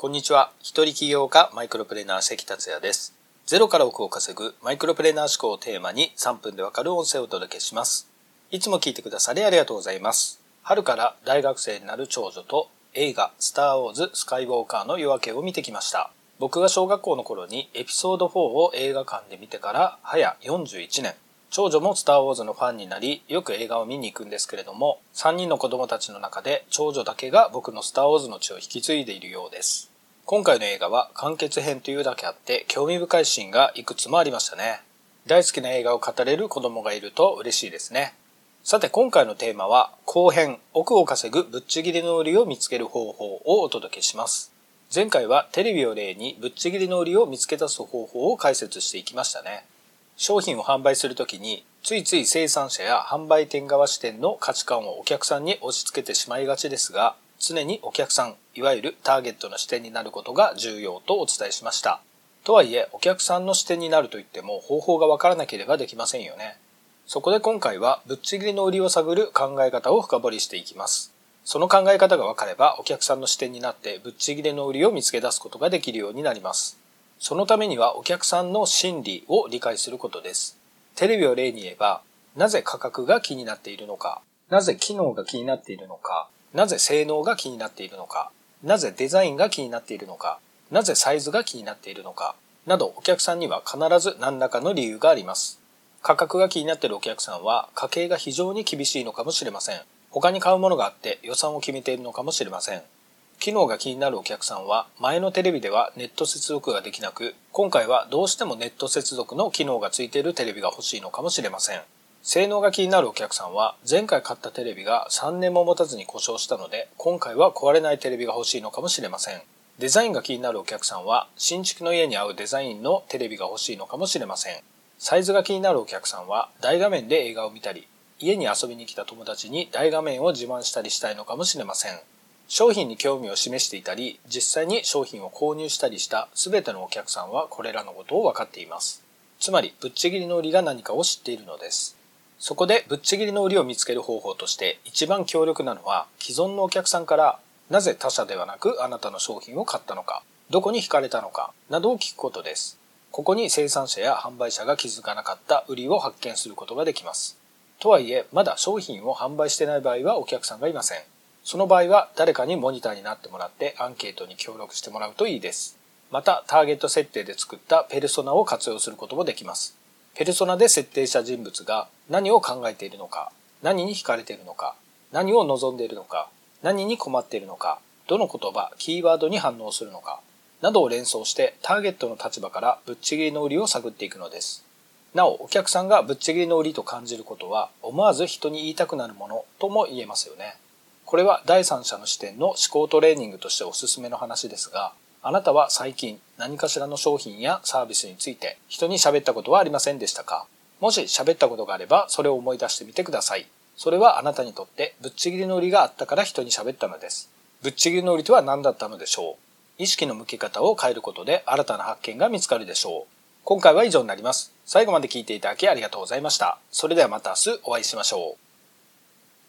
こんにちは。一人起業家マイクロプレーナー関達也です。ゼロから億を稼ぐマイクロプレーナー思考をテーマに3分でわかる音声をお届けします。いつも聞いてくださりありがとうございます。春から大学生になる長女と映画スターウォーズスカイウォーカーの夜明けを見てきました。僕が小学校の頃にエピソード4を映画館で見てから早41年。長女もスターウォーズのファンになり、よく映画を見に行くんですけれども、3人の子供たちの中で長女だけが僕のスターウォーズの血を引き継いでいるようです。今回の映画は完結編というだけあって興味深いシーンがいくつもありましたね。大好きな映画を語れる子供がいると嬉しいですね。さて今回のテーマは後編奥を稼ぐぶっちぎりの売りを見つける方法をお届けします。前回はテレビを例にぶっちぎりの売りを見つけ出す方法を解説していきましたね。商品を販売するときについつい生産者や販売店側視点の価値観をお客さんに押し付けてしまいがちですが常にお客さんいわゆるターゲットの視点になることが重要とお伝えしました。とはいえお客さんの視点になるといっても方法がわからなければできませんよね。そこで今回はぶっちぎりの売りを探る考え方を深掘りしていきます。その考え方が分かればお客さんの視点になってぶっちぎりの売りを見つけ出すことができるようになります。そのためにはお客さんの心理を理解することです。テレビを例に言えば、なぜ価格が気になっているのか、なぜ機能が気になっているのか、なぜ性能が気になっているのか、なぜデザインが気になっているのか、なぜサイズが気になっているのか、などお客さんには必ず何らかの理由があります。価格が気になっているお客さんは家計が非常に厳しいのかもしれません。他に買うものがあって予算を決めているのかもしれません。機能が気になるお客さんは前のテレビではネット接続ができなく今回はどうしてもネット接続の機能がついているテレビが欲しいのかもしれません性能が気になるお客さんは前回買ったテレビが3年も持たずに故障したので今回は壊れないテレビが欲しいのかもしれません。デザインが気になるお客さんは新築の家に合うデザインのテレビが欲しいのかもしれません。サイズが気になるお客さんは大画面で映画を見たり家に遊びに来た友達に大画面を自慢したりしたいのかもしれません。商品に興味を示していたり実際に商品を購入したりした全てのお客さんはこれらのことを分かっています。つまりぶっちぎりの売りが何かを知っているのです。そこでぶっちぎりの売りを見つける方法として一番強力なのは既存のお客さんからなぜ他社ではなくあなたの商品を買ったのかどこに惹かれたのかなどを聞くことですここに生産者や販売者が気づかなかった売りを発見することができますとはいえまだ商品を販売してない場合はお客さんがいませんその場合は誰かにモニターになってもらってアンケートに協力してもらうといいです。また、ターゲット設定で作ったペルソナを活用することもできます。ペルソナで設定した人物が何を考えているのか、何に惹かれているのか、何を望んでいるのか、何に困っているのか、どの言葉、キーワードに反応するのか、などを連想してターゲットの立場からぶっちぎりの売りを探っていくのです。なお、お客さんがぶっちぎりの売りと感じることは、思わず人に言いたくなるものとも言えますよね。これは第三者の視点の思考トレーニングとしておすすめの話ですが、あなたは最近何かしらの商品やサービスについて人に喋ったことはありませんでしたか？もし喋ったことがあればそれを思い出してみてください。それはあなたにとってぶっちぎりの売りがあったから人に喋ったのです。ぶっちぎりの売りとは何だったのでしょう意識の向け方を変えることで新たな発見が見つかるでしょう。今回は以上になります。最後まで聞いていただきありがとうございました。それではまた明日お会いしましょう。